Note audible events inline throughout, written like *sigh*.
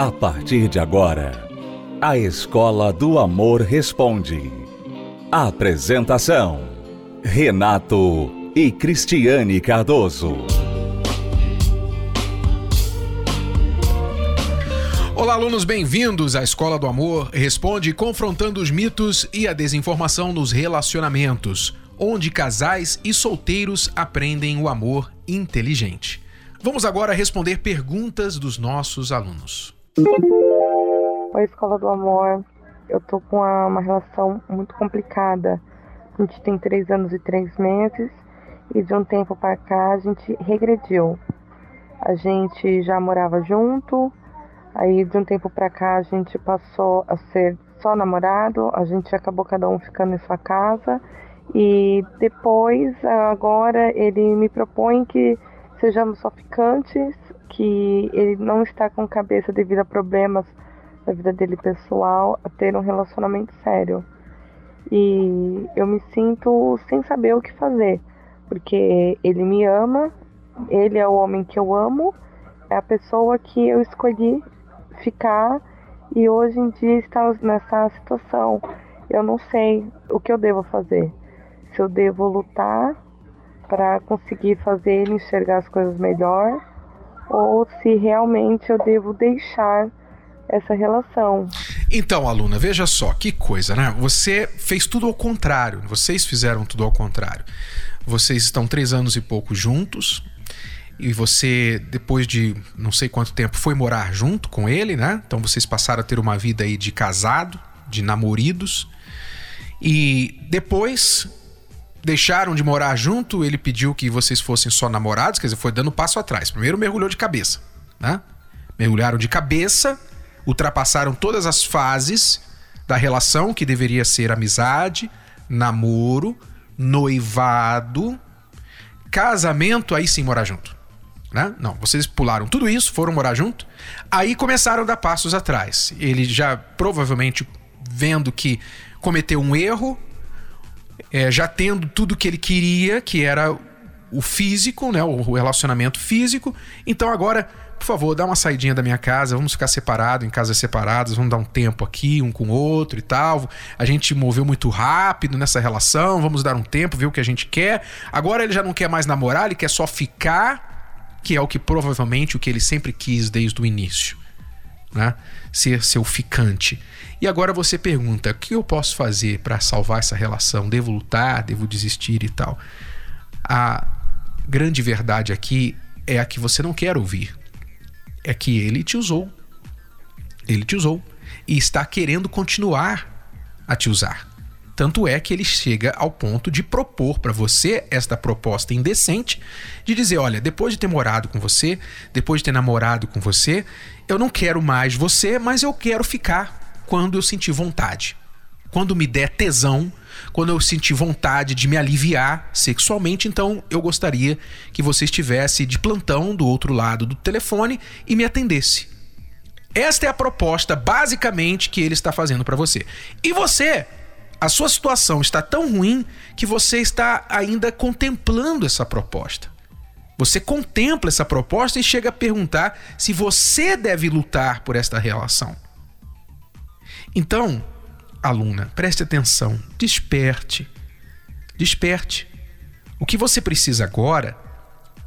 A partir de agora, a Escola do Amor Responde. Apresentação: Renato e Cristiane Cardoso. Olá, alunos, bem-vindos à Escola do Amor Responde confrontando os mitos e a desinformação nos relacionamentos, onde casais e solteiros aprendem o amor inteligente. Vamos agora responder perguntas dos nossos alunos. Oi, Escola do Amor. Eu tô com uma, uma relação muito complicada. A gente tem três anos e três meses e de um tempo para cá a gente regrediu. A gente já morava junto, aí de um tempo para cá a gente passou a ser só namorado, a gente acabou cada um ficando em sua casa e depois agora ele me propõe que sejamos só ficantes que ele não está com cabeça devido a problemas da vida dele pessoal a ter um relacionamento sério. E eu me sinto sem saber o que fazer, porque ele me ama, ele é o homem que eu amo, é a pessoa que eu escolhi ficar e hoje em dia está nessa situação. Eu não sei o que eu devo fazer. Se eu devo lutar para conseguir fazer ele enxergar as coisas melhor ou se realmente eu devo deixar essa relação. Então, aluna, veja só, que coisa, né? Você fez tudo ao contrário, vocês fizeram tudo ao contrário. Vocês estão três anos e pouco juntos, e você, depois de não sei quanto tempo, foi morar junto com ele, né? Então vocês passaram a ter uma vida aí de casado, de namoridos. E depois deixaram de morar junto, ele pediu que vocês fossem só namorados, quer dizer, foi dando passo atrás. Primeiro mergulhou de cabeça, né? Mergulharam de cabeça, ultrapassaram todas as fases da relação que deveria ser amizade, namoro, noivado, casamento, aí sim morar junto. Né? Não, vocês pularam tudo isso, foram morar junto, aí começaram a dar passos atrás. Ele já provavelmente vendo que cometeu um erro, é, já tendo tudo que ele queria, que era o físico, né, o relacionamento físico. Então agora, por favor, dá uma saidinha da minha casa, vamos ficar separados, em casas separadas, vamos dar um tempo aqui, um com o outro e tal. A gente moveu muito rápido nessa relação, vamos dar um tempo, ver o que a gente quer. Agora ele já não quer mais namorar, ele quer só ficar, que é o que provavelmente o que ele sempre quis desde o início né? ser seu ficante. E agora você pergunta: o que eu posso fazer para salvar essa relação? Devo lutar? Devo desistir e tal? A grande verdade aqui é a que você não quer ouvir. É que ele te usou. Ele te usou. E está querendo continuar a te usar. Tanto é que ele chega ao ponto de propor para você esta proposta indecente de dizer: olha, depois de ter morado com você, depois de ter namorado com você, eu não quero mais você, mas eu quero ficar quando eu sentir vontade. Quando me der tesão, quando eu sentir vontade de me aliviar sexualmente, então eu gostaria que você estivesse de plantão do outro lado do telefone e me atendesse. Esta é a proposta basicamente que ele está fazendo para você. E você a sua situação está tão ruim que você está ainda contemplando essa proposta. Você contempla essa proposta e chega a perguntar se você deve lutar por esta relação. Então, aluna, preste atenção, desperte. Desperte. O que você precisa agora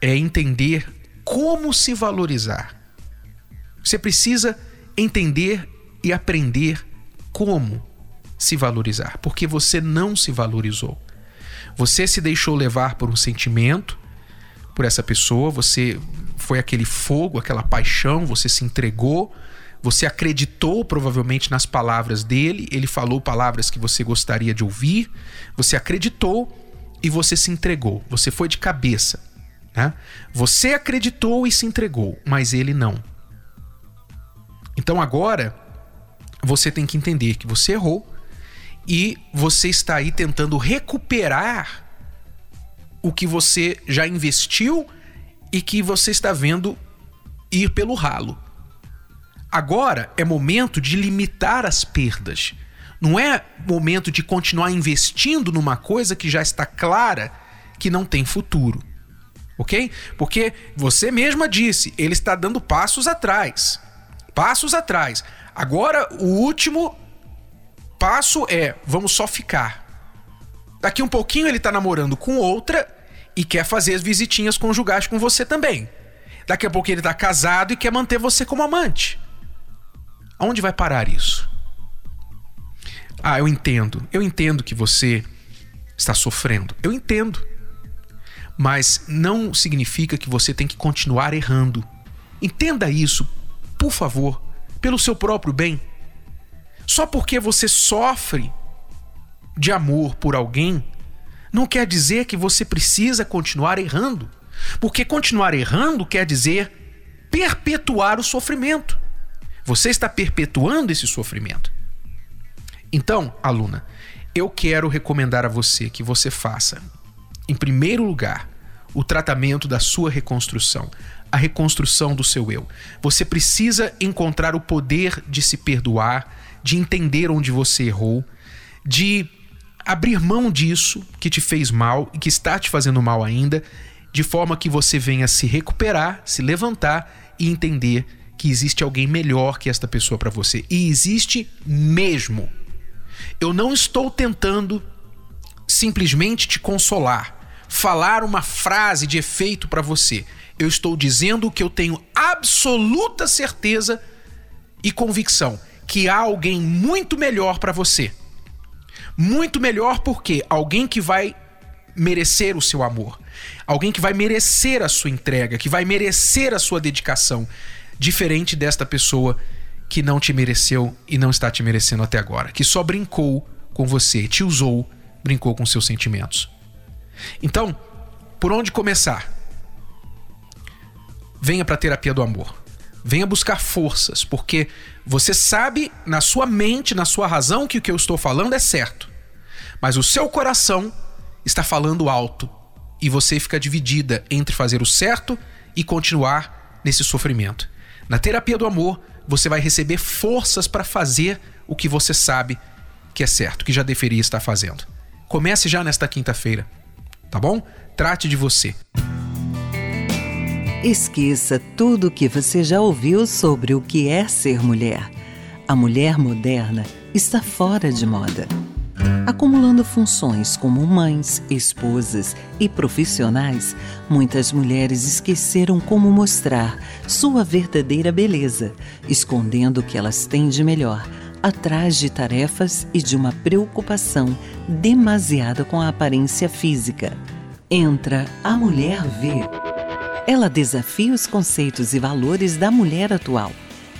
é entender como se valorizar. Você precisa entender e aprender como se valorizar, porque você não se valorizou. Você se deixou levar por um sentimento, por essa pessoa, você foi aquele fogo, aquela paixão, você se entregou, você acreditou provavelmente nas palavras dele, ele falou palavras que você gostaria de ouvir, você acreditou e você se entregou, você foi de cabeça. Né? Você acreditou e se entregou, mas ele não. Então agora você tem que entender que você errou e você está aí tentando recuperar o que você já investiu e que você está vendo ir pelo ralo. Agora é momento de limitar as perdas. Não é momento de continuar investindo numa coisa que já está clara que não tem futuro. Ok? Porque você mesma disse, ele está dando passos atrás. passos atrás. Agora, o último passo é: vamos só ficar. Daqui um pouquinho ele tá namorando com outra e quer fazer as visitinhas conjugais com você também. Daqui a pouco ele tá casado e quer manter você como amante. Aonde vai parar isso? Ah, eu entendo. Eu entendo que você está sofrendo. Eu entendo. Mas não significa que você tem que continuar errando. Entenda isso, por favor, pelo seu próprio bem. Só porque você sofre de amor por alguém, não quer dizer que você precisa continuar errando. Porque continuar errando quer dizer perpetuar o sofrimento. Você está perpetuando esse sofrimento. Então, aluna, eu quero recomendar a você que você faça, em primeiro lugar, o tratamento da sua reconstrução, a reconstrução do seu eu. Você precisa encontrar o poder de se perdoar, de entender onde você errou, de abrir mão disso que te fez mal e que está te fazendo mal ainda, de forma que você venha se recuperar, se levantar e entender que existe alguém melhor que esta pessoa para você. E existe mesmo. Eu não estou tentando simplesmente te consolar, falar uma frase de efeito para você. Eu estou dizendo que eu tenho absoluta certeza e convicção que há alguém muito melhor para você. Muito melhor porque alguém que vai merecer o seu amor, alguém que vai merecer a sua entrega, que vai merecer a sua dedicação, diferente desta pessoa que não te mereceu e não está te merecendo até agora, que só brincou com você, te usou, brincou com seus sentimentos. Então, por onde começar? Venha para a terapia do amor. Venha buscar forças, porque você sabe na sua mente, na sua razão, que o que eu estou falando é certo. Mas o seu coração está falando alto e você fica dividida entre fazer o certo e continuar nesse sofrimento. Na terapia do amor, você vai receber forças para fazer o que você sabe que é certo, que já deveria estar fazendo. Comece já nesta quinta-feira, tá bom? Trate de você. Esqueça tudo o que você já ouviu sobre o que é ser mulher. A mulher moderna está fora de moda. Acumulando funções como mães, esposas e profissionais, muitas mulheres esqueceram como mostrar sua verdadeira beleza, escondendo o que elas têm de melhor, atrás de tarefas e de uma preocupação demasiada com a aparência física. Entra a Mulher V. Ela desafia os conceitos e valores da mulher atual.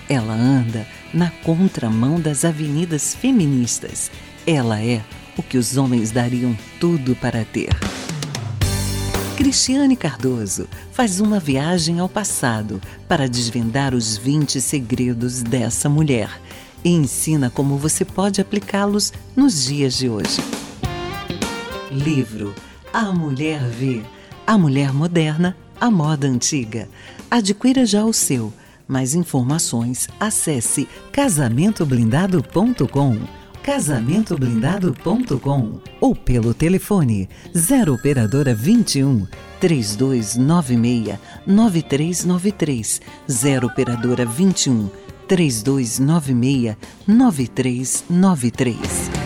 Ela anda na contramão das avenidas feministas ela é o que os homens dariam tudo para ter. Cristiane Cardoso faz uma viagem ao passado para desvendar os 20 segredos dessa mulher e ensina como você pode aplicá-los nos dias de hoje. Livro A Mulher Vê, A Mulher Moderna, a Moda Antiga. Adquira já o seu. Mais informações, acesse casamentoblindado.com casamentoblindado.com ou pelo telefone 0 operadora 21 3296 9393 0 operadora 21 3296 9393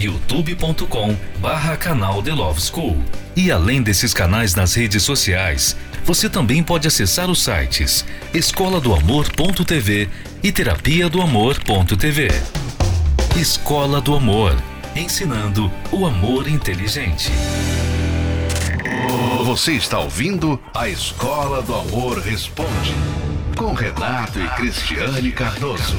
youtube.com barra canal The Love School. E além desses canais nas redes sociais, você também pode acessar os sites escola do amor.tv e terapia do amor.tv. Escola do Amor ensinando o amor inteligente. Você está ouvindo a Escola do Amor Responde, com Renato e Cristiane Cardoso.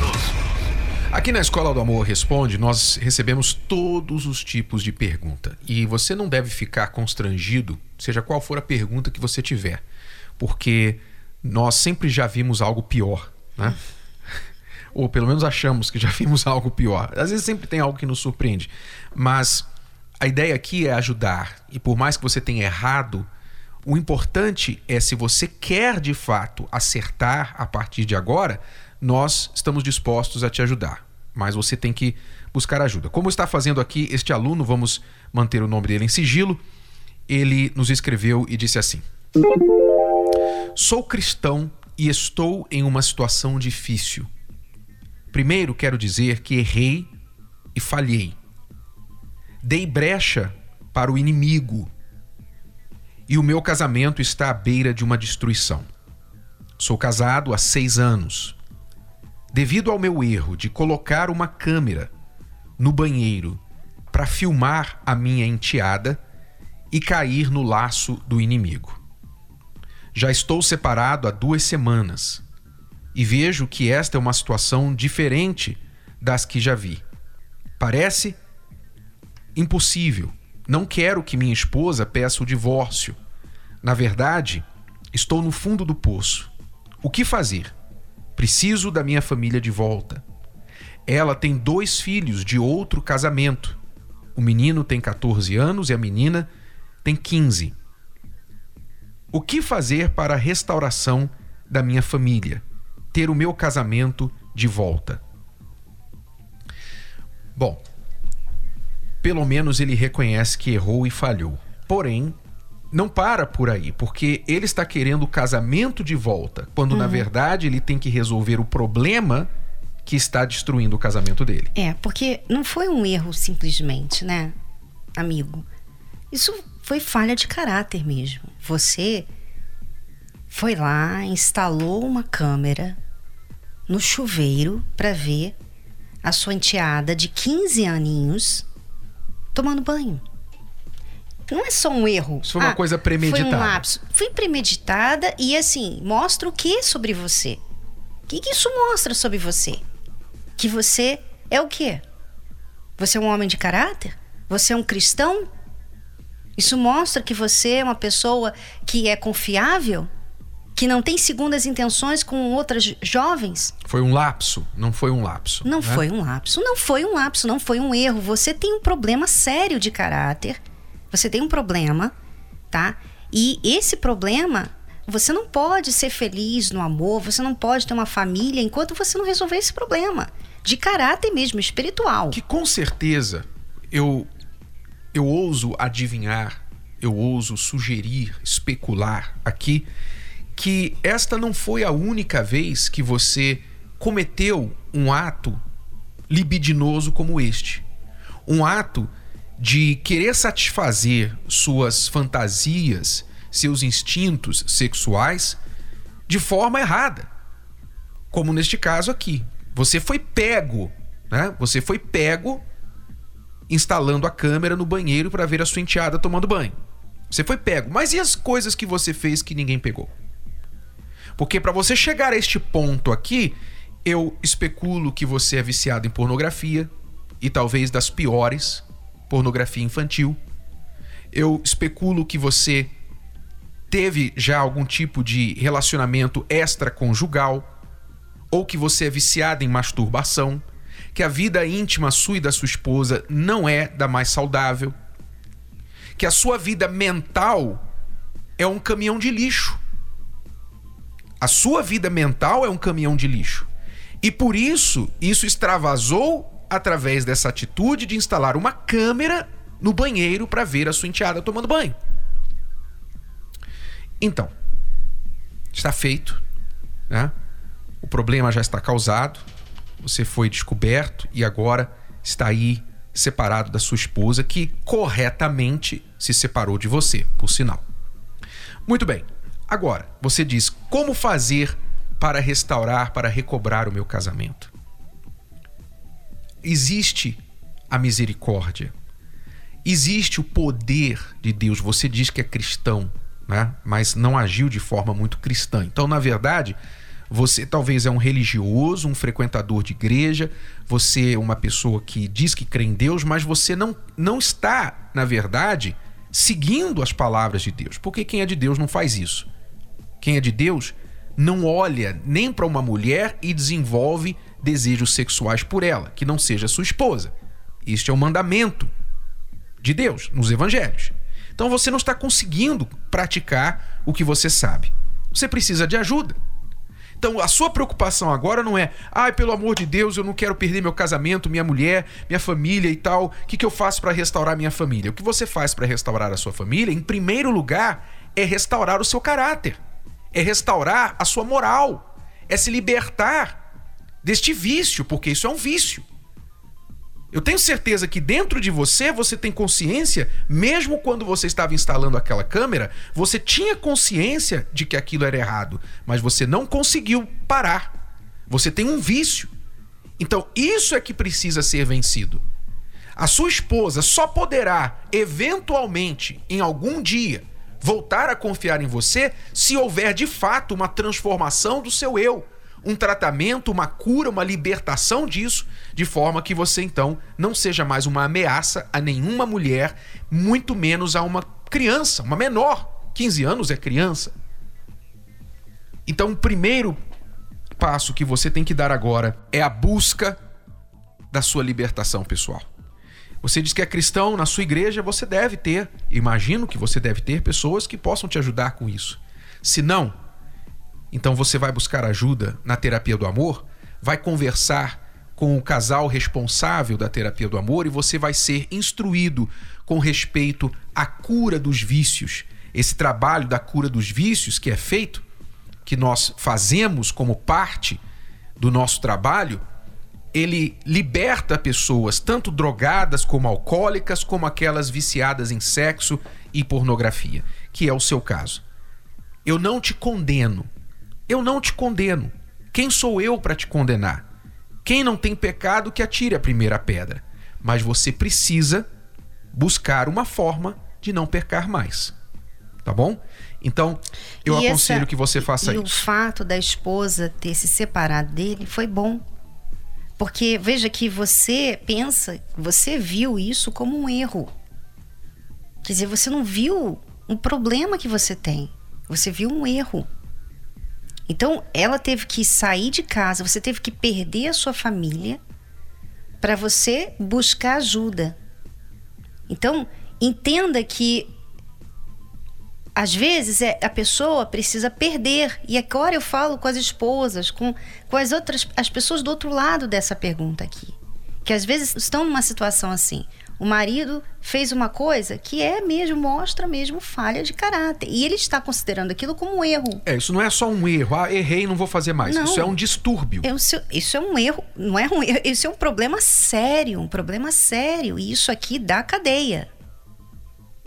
Aqui na Escola do Amor Responde, nós recebemos todos os tipos de pergunta. E você não deve ficar constrangido, seja qual for a pergunta que você tiver, porque nós sempre já vimos algo pior, né? *laughs* Ou pelo menos achamos que já vimos algo pior. Às vezes sempre tem algo que nos surpreende. Mas a ideia aqui é ajudar. E por mais que você tenha errado, o importante é se você quer de fato acertar a partir de agora, nós estamos dispostos a te ajudar. Mas você tem que buscar ajuda. Como está fazendo aqui este aluno, vamos manter o nome dele em sigilo. Ele nos escreveu e disse assim: Sou cristão e estou em uma situação difícil. Primeiro quero dizer que errei e falhei. Dei brecha para o inimigo e o meu casamento está à beira de uma destruição. Sou casado há seis anos. Devido ao meu erro de colocar uma câmera no banheiro para filmar a minha enteada e cair no laço do inimigo. Já estou separado há duas semanas e vejo que esta é uma situação diferente das que já vi. Parece impossível. Não quero que minha esposa peça o divórcio. Na verdade, estou no fundo do poço. O que fazer? Preciso da minha família de volta. Ela tem dois filhos de outro casamento. O menino tem 14 anos e a menina tem 15. O que fazer para a restauração da minha família? Ter o meu casamento de volta. Bom, pelo menos ele reconhece que errou e falhou. Porém, não para por aí, porque ele está querendo o casamento de volta, quando uhum. na verdade ele tem que resolver o problema que está destruindo o casamento dele. É, porque não foi um erro simplesmente, né, amigo? Isso foi falha de caráter mesmo. Você foi lá, instalou uma câmera no chuveiro para ver a sua enteada de 15 aninhos tomando banho. Não é só um erro. Isso foi uma ah, coisa premeditada. Foi um lapso. Foi premeditada e assim, mostra o que sobre você? O que, que isso mostra sobre você? Que você é o quê? Você é um homem de caráter? Você é um cristão? Isso mostra que você é uma pessoa que é confiável? Que não tem segundas intenções com outras jovens? Foi um lapso, não foi um lapso. Não né? foi um lapso, não foi um lapso, não foi um erro. Você tem um problema sério de caráter. Você tem um problema, tá? E esse problema, você não pode ser feliz no amor, você não pode ter uma família enquanto você não resolver esse problema. De caráter mesmo, espiritual. Que com certeza eu eu ouso adivinhar, eu ouso sugerir, especular aqui que esta não foi a única vez que você cometeu um ato libidinoso como este. Um ato de querer satisfazer suas fantasias, seus instintos sexuais de forma errada. Como neste caso aqui. Você foi pego, né? Você foi pego instalando a câmera no banheiro para ver a sua enteada tomando banho. Você foi pego. Mas e as coisas que você fez que ninguém pegou? Porque para você chegar a este ponto aqui, eu especulo que você é viciado em pornografia e talvez das piores, pornografia infantil. Eu especulo que você teve já algum tipo de relacionamento extraconjugal ou que você é viciado em masturbação que a vida íntima sua e da sua esposa não é da mais saudável, que a sua vida mental é um caminhão de lixo. A sua vida mental é um caminhão de lixo. E por isso, isso extravasou através dessa atitude de instalar uma câmera no banheiro para ver a sua enteada tomando banho. Então, está feito, né? O problema já está causado você foi descoberto e agora está aí separado da sua esposa, que corretamente se separou de você, por sinal. Muito bem. Agora, você diz como fazer para restaurar, para recobrar o meu casamento. Existe a misericórdia. Existe o poder de Deus. Você diz que é cristão, né? mas não agiu de forma muito cristã. Então, na verdade, você talvez é um religioso, um frequentador de igreja, você é uma pessoa que diz que crê em Deus, mas você não, não está, na verdade, seguindo as palavras de Deus. Porque quem é de Deus não faz isso. Quem é de Deus não olha nem para uma mulher e desenvolve desejos sexuais por ela, que não seja sua esposa. Este é o mandamento de Deus nos evangelhos. Então você não está conseguindo praticar o que você sabe. Você precisa de ajuda. Então a sua preocupação agora não é, ai, pelo amor de Deus, eu não quero perder meu casamento, minha mulher, minha família e tal. O que, que eu faço para restaurar minha família? O que você faz para restaurar a sua família, em primeiro lugar, é restaurar o seu caráter, é restaurar a sua moral, é se libertar deste vício, porque isso é um vício. Eu tenho certeza que dentro de você você tem consciência, mesmo quando você estava instalando aquela câmera, você tinha consciência de que aquilo era errado, mas você não conseguiu parar. Você tem um vício. Então, isso é que precisa ser vencido. A sua esposa só poderá, eventualmente, em algum dia, voltar a confiar em você se houver de fato uma transformação do seu eu um tratamento, uma cura, uma libertação disso, de forma que você então não seja mais uma ameaça a nenhuma mulher, muito menos a uma criança, uma menor. 15 anos é criança. Então, o primeiro passo que você tem que dar agora é a busca da sua libertação pessoal. Você diz que é cristão na sua igreja, você deve ter, imagino que você deve ter pessoas que possam te ajudar com isso. Se não, então você vai buscar ajuda na terapia do amor, vai conversar com o casal responsável da terapia do amor e você vai ser instruído com respeito à cura dos vícios. Esse trabalho da cura dos vícios que é feito, que nós fazemos como parte do nosso trabalho, ele liberta pessoas, tanto drogadas como alcoólicas, como aquelas viciadas em sexo e pornografia, que é o seu caso. Eu não te condeno, eu não te condeno. Quem sou eu para te condenar? Quem não tem pecado que atire a primeira pedra. Mas você precisa buscar uma forma de não pecar mais. Tá bom? Então, eu e aconselho essa, que você faça e isso. E o fato da esposa ter se separado dele foi bom. Porque veja que você pensa, você viu isso como um erro. Quer dizer, você não viu um problema que você tem. Você viu um erro. Então, ela teve que sair de casa, você teve que perder a sua família para você buscar ajuda. Então, entenda que às vezes é, a pessoa precisa perder. E agora eu falo com as esposas, com, com as outras as pessoas do outro lado dessa pergunta aqui. Que às vezes estão numa situação assim o marido fez uma coisa que é mesmo, mostra mesmo falha de caráter. E ele está considerando aquilo como um erro. É, isso não é só um erro. Ah, errei, não vou fazer mais. Não, isso é um distúrbio. É, isso é um erro, não é um erro, isso é um problema sério, um problema sério. E isso aqui dá cadeia.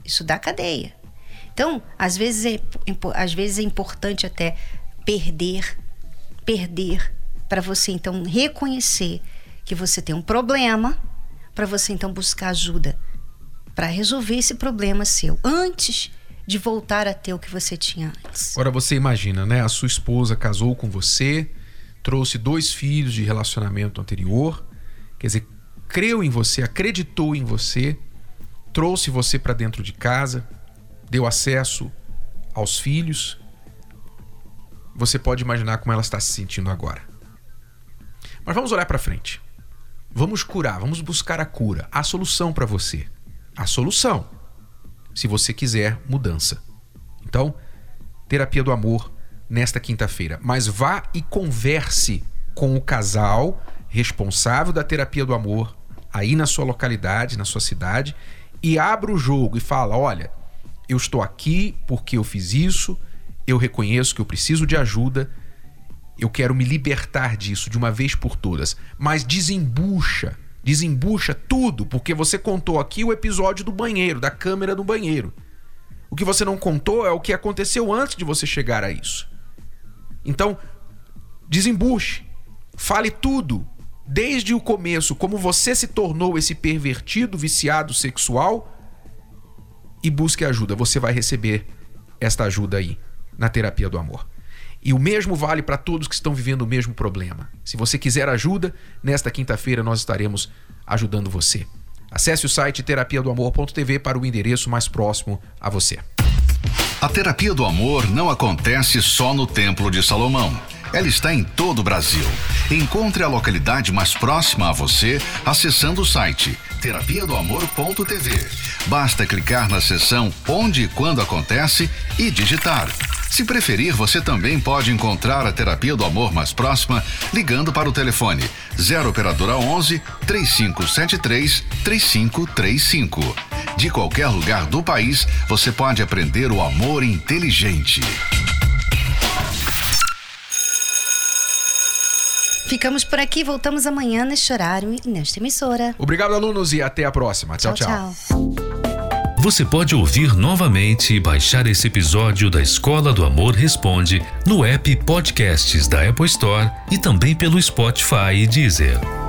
Isso dá cadeia. Então, às vezes é, às vezes é importante até perder, perder, para você então reconhecer que você tem um problema para você então buscar ajuda para resolver esse problema seu antes de voltar a ter o que você tinha antes. Agora você imagina, né? A sua esposa casou com você, trouxe dois filhos de relacionamento anterior, quer dizer, creu em você, acreditou em você, trouxe você para dentro de casa, deu acesso aos filhos. Você pode imaginar como ela está se sentindo agora. Mas vamos olhar para frente. Vamos curar, vamos buscar a cura, a solução para você. A solução, se você quiser mudança. Então, terapia do amor nesta quinta-feira. Mas vá e converse com o casal responsável da terapia do amor aí na sua localidade, na sua cidade, e abra o jogo e fala: olha, eu estou aqui porque eu fiz isso, eu reconheço que eu preciso de ajuda eu quero me libertar disso de uma vez por todas. Mas desembucha, desembucha tudo, porque você contou aqui o episódio do banheiro, da câmera do banheiro. O que você não contou é o que aconteceu antes de você chegar a isso. Então, desembuche, fale tudo desde o começo como você se tornou esse pervertido, viciado sexual e busque ajuda. Você vai receber esta ajuda aí na terapia do amor. E o mesmo vale para todos que estão vivendo o mesmo problema. Se você quiser ajuda, nesta quinta-feira nós estaremos ajudando você. Acesse o site terapia do amor.tv para o endereço mais próximo a você. A terapia do amor não acontece só no Templo de Salomão. Ela está em todo o Brasil. Encontre a localidade mais próxima a você acessando o site terapia do amor.tv. Basta clicar na seção Onde e Quando Acontece e digitar. Se preferir, você também pode encontrar a terapia do amor mais próxima ligando para o telefone 0 operadora 11 3573 3535. De qualquer lugar do país, você pode aprender o amor inteligente. Ficamos por aqui, voltamos amanhã neste horário e nesta emissora. Obrigado, alunos, e até a próxima. tchau. tchau. tchau. Você pode ouvir novamente e baixar esse episódio da Escola do Amor Responde no app Podcasts da Apple Store e também pelo Spotify e Deezer.